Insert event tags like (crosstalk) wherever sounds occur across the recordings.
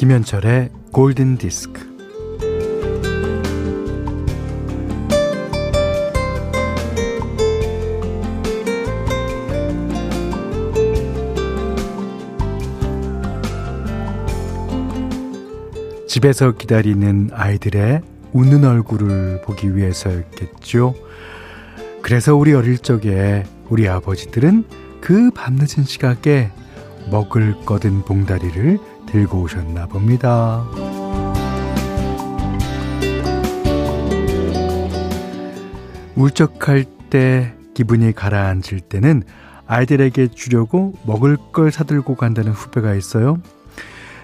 김현철의 골든 디스크. 집에서 기다리는 아이들의 웃는 얼굴을 보기 위해서였겠죠. 그래서 우리 어릴 적에 우리 아버지들은 그 밤늦은 시각에 먹을 거든 봉다리를 들고 오셨나 봅니다. 울적할 때 기분이 가라앉을 때는 아이들에게 주려고 먹을 걸 사들고 간다는 후배가 있어요.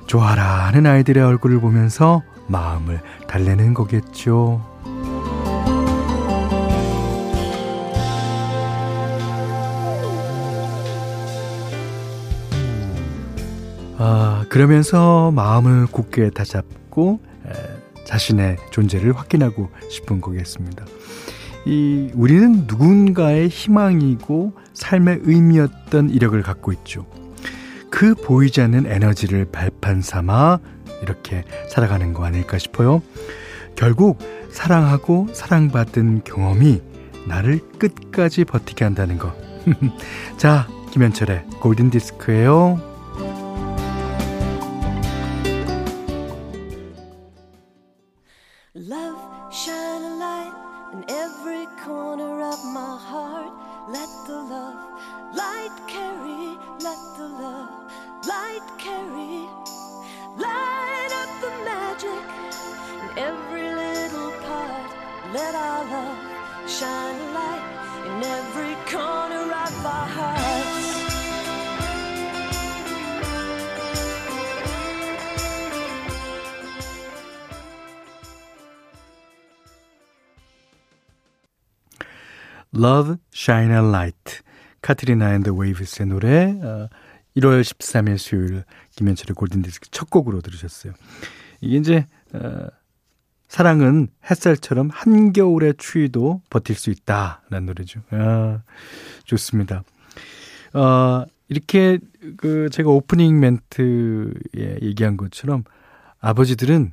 좋아라 하는 아이들의 얼굴을 보면서 마음을 달래는 거겠죠. 그러면서 마음을 굳게 다잡고 에, 자신의 존재를 확인하고 싶은 거겠습니다. 이 우리는 누군가의 희망이고 삶의 의미였던 이력을 갖고 있죠. 그 보이지 않는 에너지를 발판 삼아 이렇게 살아가는 거 아닐까 싶어요. 결국 사랑하고 사랑받은 경험이 나를 끝까지 버티게 한다는 거. (laughs) 자, 김현철의 골든 디스크예요. Love, shine a light in every corner of my heart. Let the love light carry, let the love light carry. Light up the magic in every little part. Let our love shine a light in every corner of our heart. 카트리나 앤드 웨이브스의 노래 어, 1월 13일 수요일 김현철의 골든디스크 첫 곡으로 들으셨어요. 이게 이제 어, 사랑은 햇살처럼 한겨울의 추위도 버틸 수 있다 라는 노래죠. 아, 좋습니다. 어, 이렇게 그 제가 오프닝 멘트에 얘기한 것처럼 아버지들은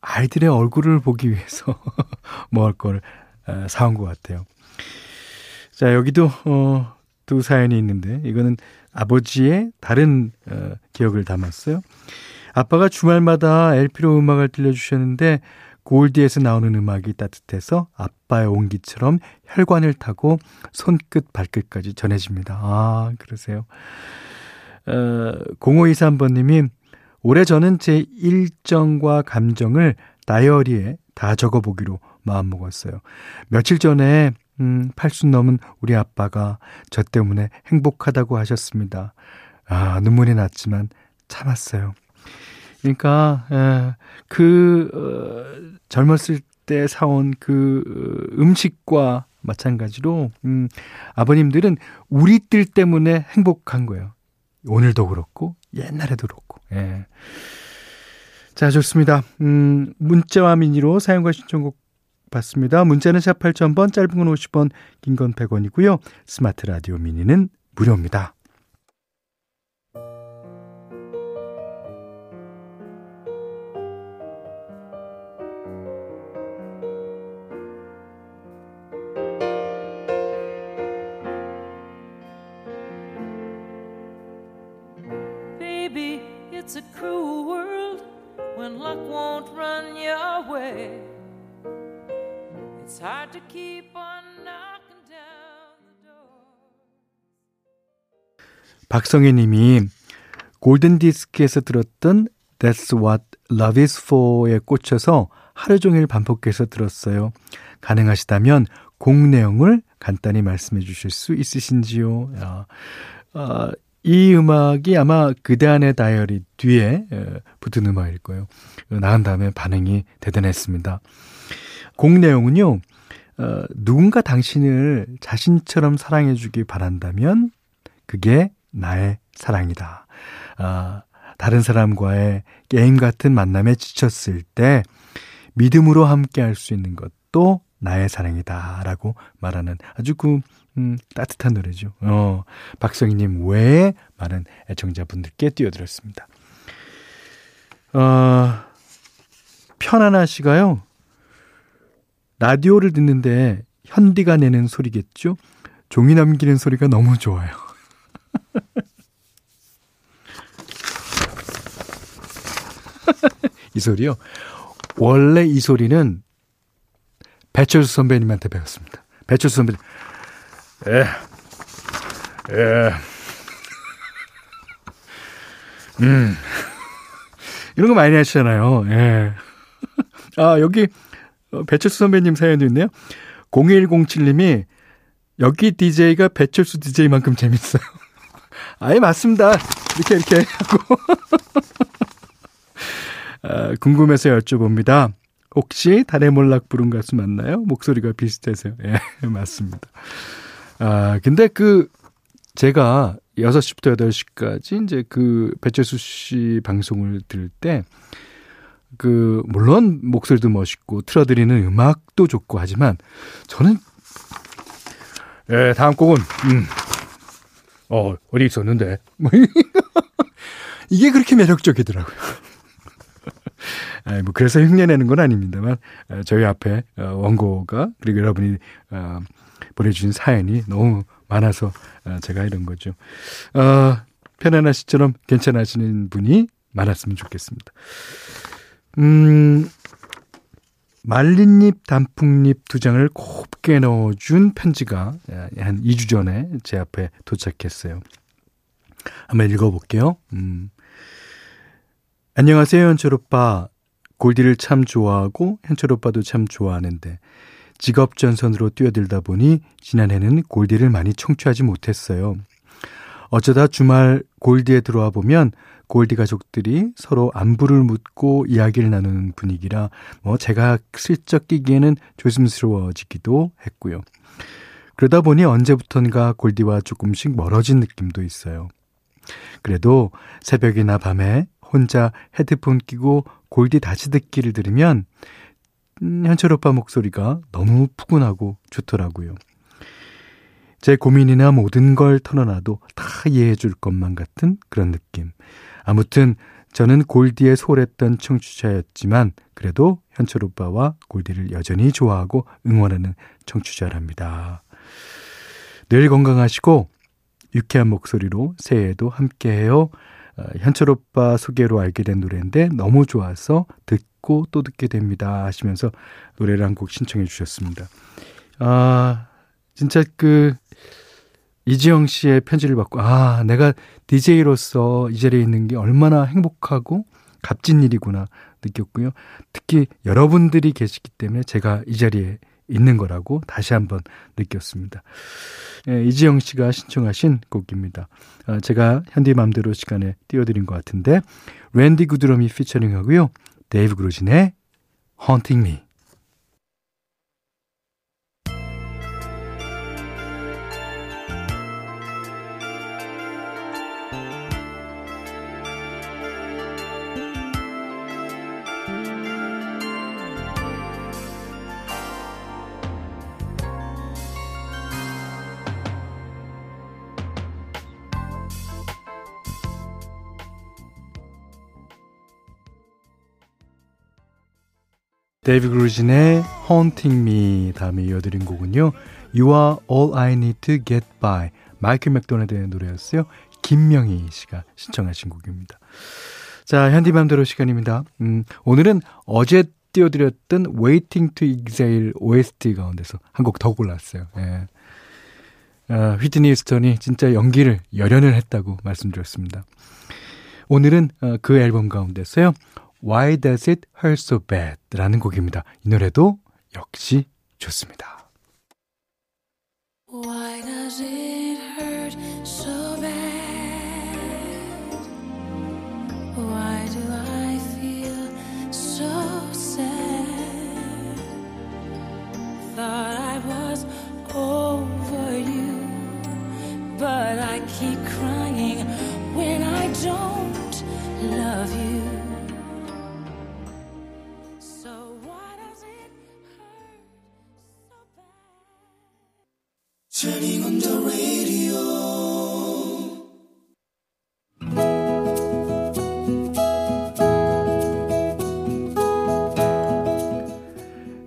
아이들의 얼굴을 보기 위해서 (laughs) 먹을 걸 어, 사온 것 같아요. 자, 여기도, 어, 두 사연이 있는데, 이거는 아버지의 다른, 어, 기억을 담았어요. 아빠가 주말마다 LP로 음악을 들려주셨는데, 골디에서 나오는 음악이 따뜻해서 아빠의 온기처럼 혈관을 타고 손끝 발끝까지 전해집니다. 아, 그러세요. 어, 0523번님이 올해 저는 제 일정과 감정을 다이어리에 다 적어보기로 마음먹었어요. 며칠 전에 음, 80 넘은 우리 아빠가 저 때문에 행복하다고 하셨습니다. 아, 눈물이 났지만 참았어요. 그러니까, 에, 그, 어, 젊었을 때 사온 그 어, 음식과 마찬가지로, 음, 아버님들은 우리 뜰 때문에 행복한 거예요. 오늘도 그렇고, 옛날에도 그렇고, 예. 자, 좋습니다. 음, 문자와 미니로 사용과 신청곡 받습니다. 문자는 샵 8000번, 짧은 건 50원, 긴 건 100원이고요. 스마트 라디오 미니는 무료입니다. Hard to keep on knocking down the door. 박성혜 님이 골든 디스크에서 들었던 That's What Love Is For에 꽂혀서 하루 종일 반복해서 들었어요. 가능하시다면 곡 내용을 간단히 말씀해 주실 수 있으신지요? 야, 어, 이 음악이 아마 그대 안의 다이어리 뒤에 붙은 음악일 거예요. 나간 다음에 반응이 대단했습니다. 곡 내용은요, 어, 누군가 당신을 자신처럼 사랑해주기 바란다면 그게 나의 사랑이다. 아, 다른 사람과의 게임 같은 만남에 지쳤을 때 믿음으로 함께 할 수 있는 것도 나의 사랑이다. 라고 말하는 아주 그, 음, 따뜻한 노래죠. 어, 박성희님 외에 많은 애청자분들께 띄워드렸습니다. 어, 편안하 씨가요. 라디오를 듣는데 현디가 내는 소리겠죠? 종이 남기는 소리가 너무 좋아요. (laughs) 이 소리요. 원래 이 소리는 배철수 선배님한테 배웠습니다. 배철수 선배님. 에, 에, 음. 이런 거 많이 하시잖아요. 예. 아, 여기 배철수 선배님 사연도 있네요. 0107님이 여기 DJ가 배철수 DJ만큼 재밌어요. (laughs) 아예 맞습니다. 이렇게 이렇게 하고 (laughs) 아, 궁금해서 여쭤봅니다. 혹시 달의 몰락 부른 가수 맞나요? 목소리가 비슷해서요. 예, (laughs) 맞습니다. 아, 근데 그 제가 6시부터 8시까지 이제 그 배철수 씨 방송을 들을 때, 그, 물론 목소리도 멋있고, 틀어드리는 음악도 좋고 하지만, 저는, 예, 다음 곡은, 음, 어, 어디 있었는데. 뭐 (laughs) 이게 그렇게 매력적이더라고요. (laughs) 아니, 뭐, 그래서 흉내내는 건 아닙니다만, 저희 앞에 어, 원고가, 그리고 여러분이, 어, 보내주신 사연이 너무 많아서 어, 제가 이런 거죠. 어, 편안하시처럼 괜찮으시는 분이 많았으면 좋겠습니다. 음, 말린잎, 단풍잎 두 장을 곱게 넣어준 편지가 한 2주 전에 제 앞에 도착했어요. 한번 읽어볼게요. 음. 안녕하세요, 현철 오빠. 골디를 참 좋아하고 현철 오빠도 참 좋아하는데 직업 전선으로 뛰어들다 보니 지난해는 골디를 많이 청취하지 못했어요. 어쩌다 주말 골디에 들어와 보면 골디 가족들이 서로 안부를 묻고 이야기를 나누는 분위기라 뭐 제가 슬쩍 끼기에는 조심스러워지기도 했고요. 그러다 보니 언제부턴가 골디와 조금씩 멀어진 느낌도 있어요. 그래도 새벽이나 밤에 혼자 헤드폰 끼고 골디 다시 듣기를 들으면 음, 현철 오빠 목소리가 너무 푸근하고 좋더라고요. 제 고민이나 모든 걸 털어놔도 다 이해해 줄 것만 같은 그런 느낌. 아무튼 저는 골디에 소홀했던 청취자였지만 그래도 현철 오빠와 골디를 여전히 좋아하고 응원하는 청취자랍니다. 늘 건강하시고 유쾌한 목소리로 새해에도 함께해요. 어, 현철 오빠 소개로 알게 된 노래인데 너무 좋아서 듣고 또 듣게 됩니다 하시면서 노래를 한 곡 신청해 주셨습니다. 아 진짜 그 이지영 씨의 편지를 받고 아 내가 DJ로서 이 자리에 있는 게 얼마나 행복하고 값진 일이구나 느꼈고요. 특히 여러분들이 계시기 때문에 제가 이 자리에 있는 거라고 다시 한번 느꼈습니다. 예, 이지영 씨가 신청하신 곡입니다. 어, 제가 현디맘대로 시간에 띄워드린 것 같은데 랜디 구드럼이 피처링하고요. 데이브 그루진의 Haunting Me 데이비 그루진의 Haunting Me 다음에 이어드린 곡은요. You Are All I Need to Get By 마이클 맥도날드의 노래였어요. 김명희 씨가 신청하신 곡입니다. 자, 현디맘대로 시간입니다. 음, 오늘은 어제 띄워드렸던 Waiting to Exhale OST 가운데서 한 곡 더 골랐어요. 예. 아, 휘트니 휴스턴이 진짜 연기를 열연을 했다고 말씀드렸습니다. 오늘은 어, 그 앨범 가운데서요. Why Does It Hurt So Bad? 라는 곡입니다. 이 노래도 역시 좋습니다.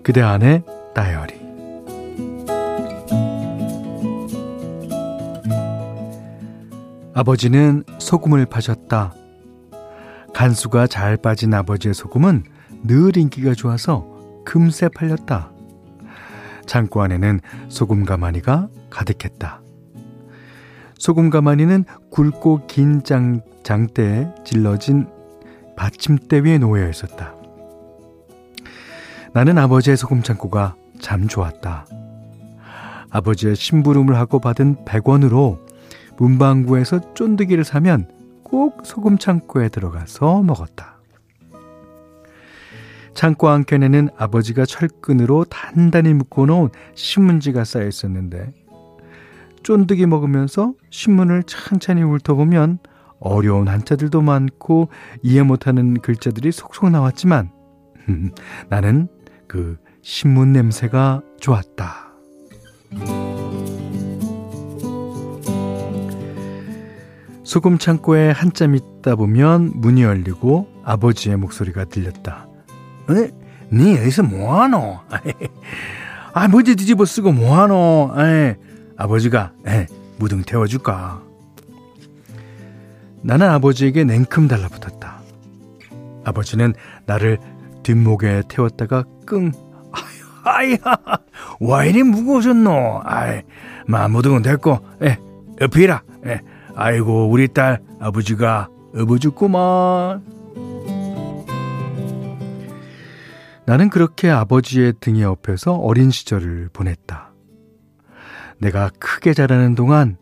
그대 안에 다이어리 아버지는 소금을 파셨다. 간수가 잘 빠진 아버지의 소금은 늘 인기가 좋아서 금세 팔렸다. 창고 안에는 소금 가마니가 가득했다. 소금 가마니는 굵고 긴 장, 장대에 질러진 받침대 위에 놓여 있었다. 나는 아버지의 소금 창고가 참 좋았다. 아버지의 심부름을 하고 받은 100원으로 문방구에서 쫀득이를 사면 꼭 소금 창고에 들어가서 먹었다. 창고 한켠에는 아버지가 철끈으로 단단히 묶어놓은 신문지가 쌓여 있었는데 쫀득이 먹으면서 신문을 천천히 훑어보면 어려운 한자들도 많고 이해 못하는 글자들이 속속 나왔지만 나는 그 신문 냄새가 좋았다. 소금 창고에 한참 있다 보면 문이 열리고 아버지의 목소리가 들렸다. 에? 니 여기서 뭐하노? (laughs) 아, 뭐지 뒤집어 쓰고 뭐하노? 에, 아버지가 에, 무등 태워줄까? 나는 아버지에게 냉큼 달라붙었다. 아버지는 나를 뒷목에 태웠다가 끙. 아이, 와 이리 무거워졌노? 아이, 마무등은 됐고, 에, 엎이라. 에, 아이고, 우리 딸 아버지가 업어줬구만. 나는 그렇게 아버지의 등에 업혀서 어린 시절을 보냈다. 내가 크게 자라는 동안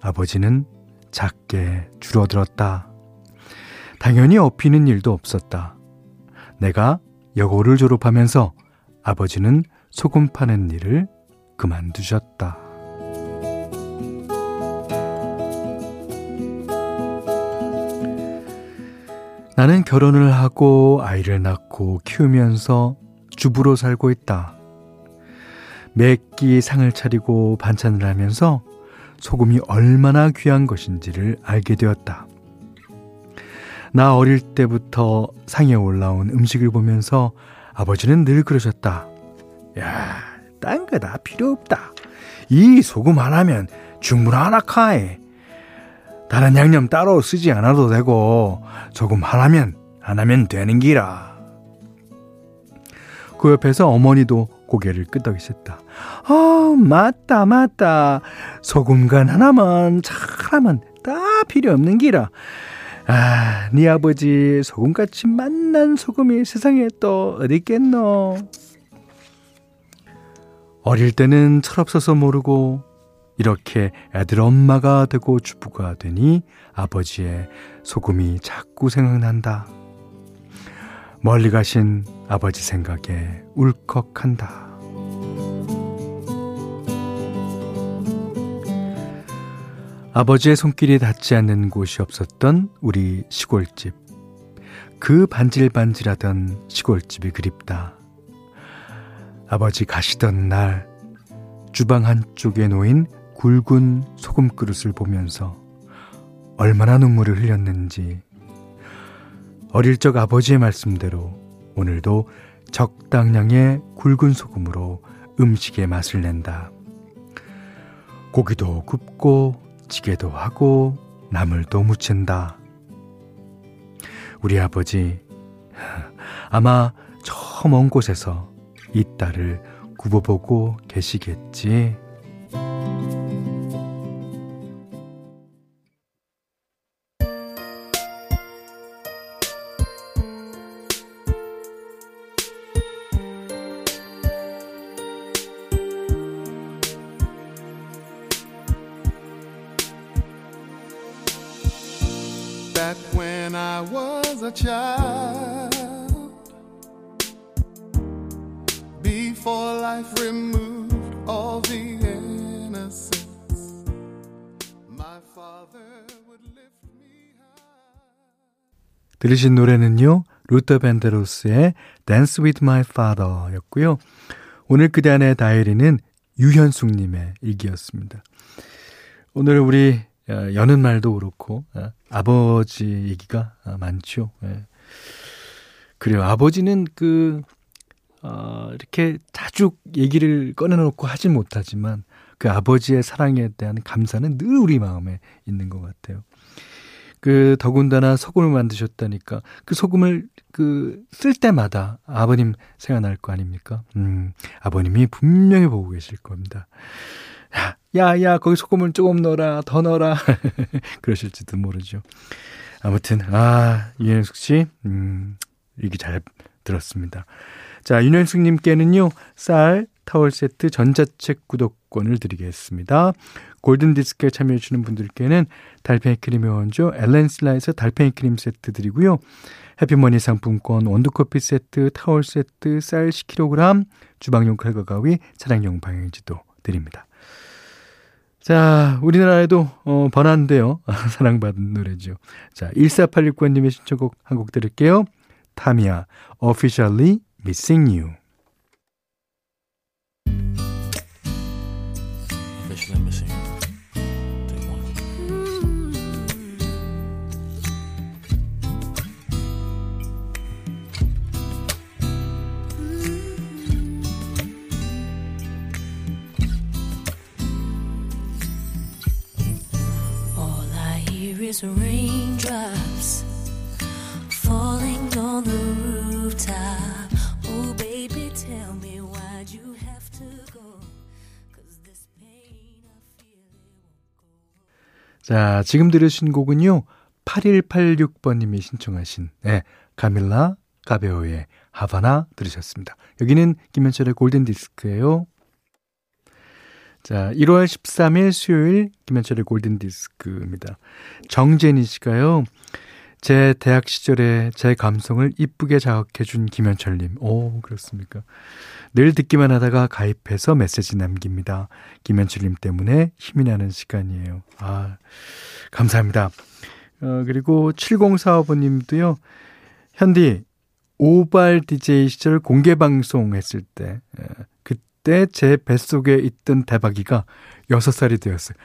아버지는 작게 줄어들었다. 당연히 업히는 일도 없었다. 내가 여고를 졸업하면서 아버지는 소금 파는 일을 그만두셨다. 나는 결혼을 하고 아이를 낳고 키우면서 주부로 살고 있다. 매끼 상을 차리고 반찬을 하면서 소금이 얼마나 귀한 것인지를 알게 되었다. 나 어릴 때부터 상에 올라온 음식을 보면서 아버지는 늘 그러셨다. 야, 딴 거 다 필요 없다. 이 소금 하나면 충분하나 카에. 다른 양념 따로 쓰지 않아도 되고 소금 하나면 하나면 되는 기라. 그 옆에서 어머니도 고개를 끄덕이셨다. 아, 맞다, 맞다. 소금간 하나만, 잘하면 다 필요 없는 기라. 아, 네 아버지 소금같이 맛난 소금이 세상에 또 어디 있겠노? 어릴 때는 철없어서 모르고 이렇게 애들 엄마가 되고 주부가 되니 아버지의 소금이 자꾸 생각난다. 멀리 가신 아버지 생각에 울컥한다. 아버지의 손길이 닿지 않는 곳이 없었던 우리 시골집. 그 반질반질하던 시골집이 그립다. 아버지 가시던 날, 주방 한쪽에 놓인 굵은 소금 그릇을 보면서 얼마나 눈물을 흘렸는지, 어릴 적 아버지의 말씀대로 오늘도 적당량의 굵은 소금으로 음식의 맛을 낸다. 고기도 굽고 찌개도 하고 나물도 무친다. 우리 아버지 (laughs) 아마 저 먼 곳에서 이 딸을 굽어보고 계시겠지. Before life removed all the innocence. My father would lift me high. 들으신 노래는요. 루터 밴데로스의 Dance with My Father 였고요. 오늘 그대 안의 다이어리는 유현숙님의 일기였습니다. 오늘 우리 어, 여는 말도 그렇고 어, 아버지 얘기가 어, 많죠. 예. 그래요. 아버지는 그 어, 이렇게 자주 얘기를 꺼내놓고 하진 못하지만 그 아버지의 사랑에 대한 감사는 늘 우리 마음에 있는 것 같아요. 그 더군다나 소금을 만드셨다니까 그 소금을 그 쓸 때마다 아버님 생각날 거 아닙니까? 음, 아버님이 분명히 보고 계실 겁니다. 야, 야, 야, 거기 소금을 조금 넣어라, 더 넣어라. (laughs) 그러실지도 모르죠. 아무튼, 아, 윤현숙 씨, 음, 얘기 잘 들었습니다. 자, 윤현숙님께는요, 쌀, 타월 세트, 전자책 구독권을 드리겠습니다. 골든디스크에 참여해주시는 분들께는 달팽이 크림의 원조 엘렌슬라에서 달팽이 크림 세트 드리고요. 해피머니 상품권, 원두커피 세트, 타월 세트, 쌀 10kg, 주방용 칼과 가위, 차량용 방향지도 드립니다. 자, 우리나라에도 어, 번안돼요. (laughs) 사랑받은 노래죠. 자, 1486번님의 신청곡 한 곡 들을게요. 타미야, Officially Missing You. Officially Missing You. is raindrops 자, 지금 들으신 곡은요. 8186번님이 신청하신 네, 카밀라 가베오의 하바나 들으셨습니다. 여기는 김현철의 골든디스크예요. 자, 1월 13일 수요일 김현철의 골든 디스크입니다. 정재니 씨가요. 제 대학 시절에 제 감성을 이쁘게 자극해준 김현철님. 오, 그렇습니까? 늘 듣기만 하다가 가입해서 메시지 남깁니다. 김현철님 때문에 힘이 나는 시간이에요. 아, 감사합니다. 어, 그리고 7045번님도요. 현디, 오발 DJ 시절 공개 방송 했을 때, 때제 뱃속에 있던 대박이가 6살이 되었어요.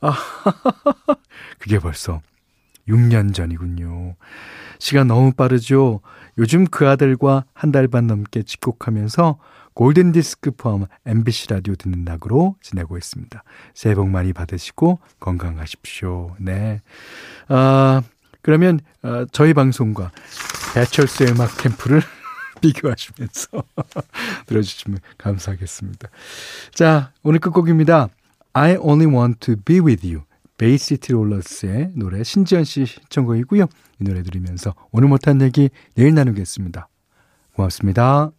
아, (laughs) 그게 벌써 6년 전이군요. 시간 너무 빠르죠? 요즘 그 아들과 한 달 반 넘게 집콕하면서 골든디스크 포함 MBC 라디오 듣는 낙으로 지내고 있습니다. 새해 복 많이 받으시고 건강하십시오. 네. 아, 그러면, 어, 저희 방송과 배철수의 음악 캠프를 (laughs) 비교하시면서 (laughs) 들어주시면 감사하겠습니다. 자, 오늘 끝곡입니다. I only want to be with you. 베이시티 롤러스의 노래 신지연 씨 신청곡이고요. 이 노래 들으면서 오늘 못한 얘기 내일 나누겠습니다. 고맙습니다.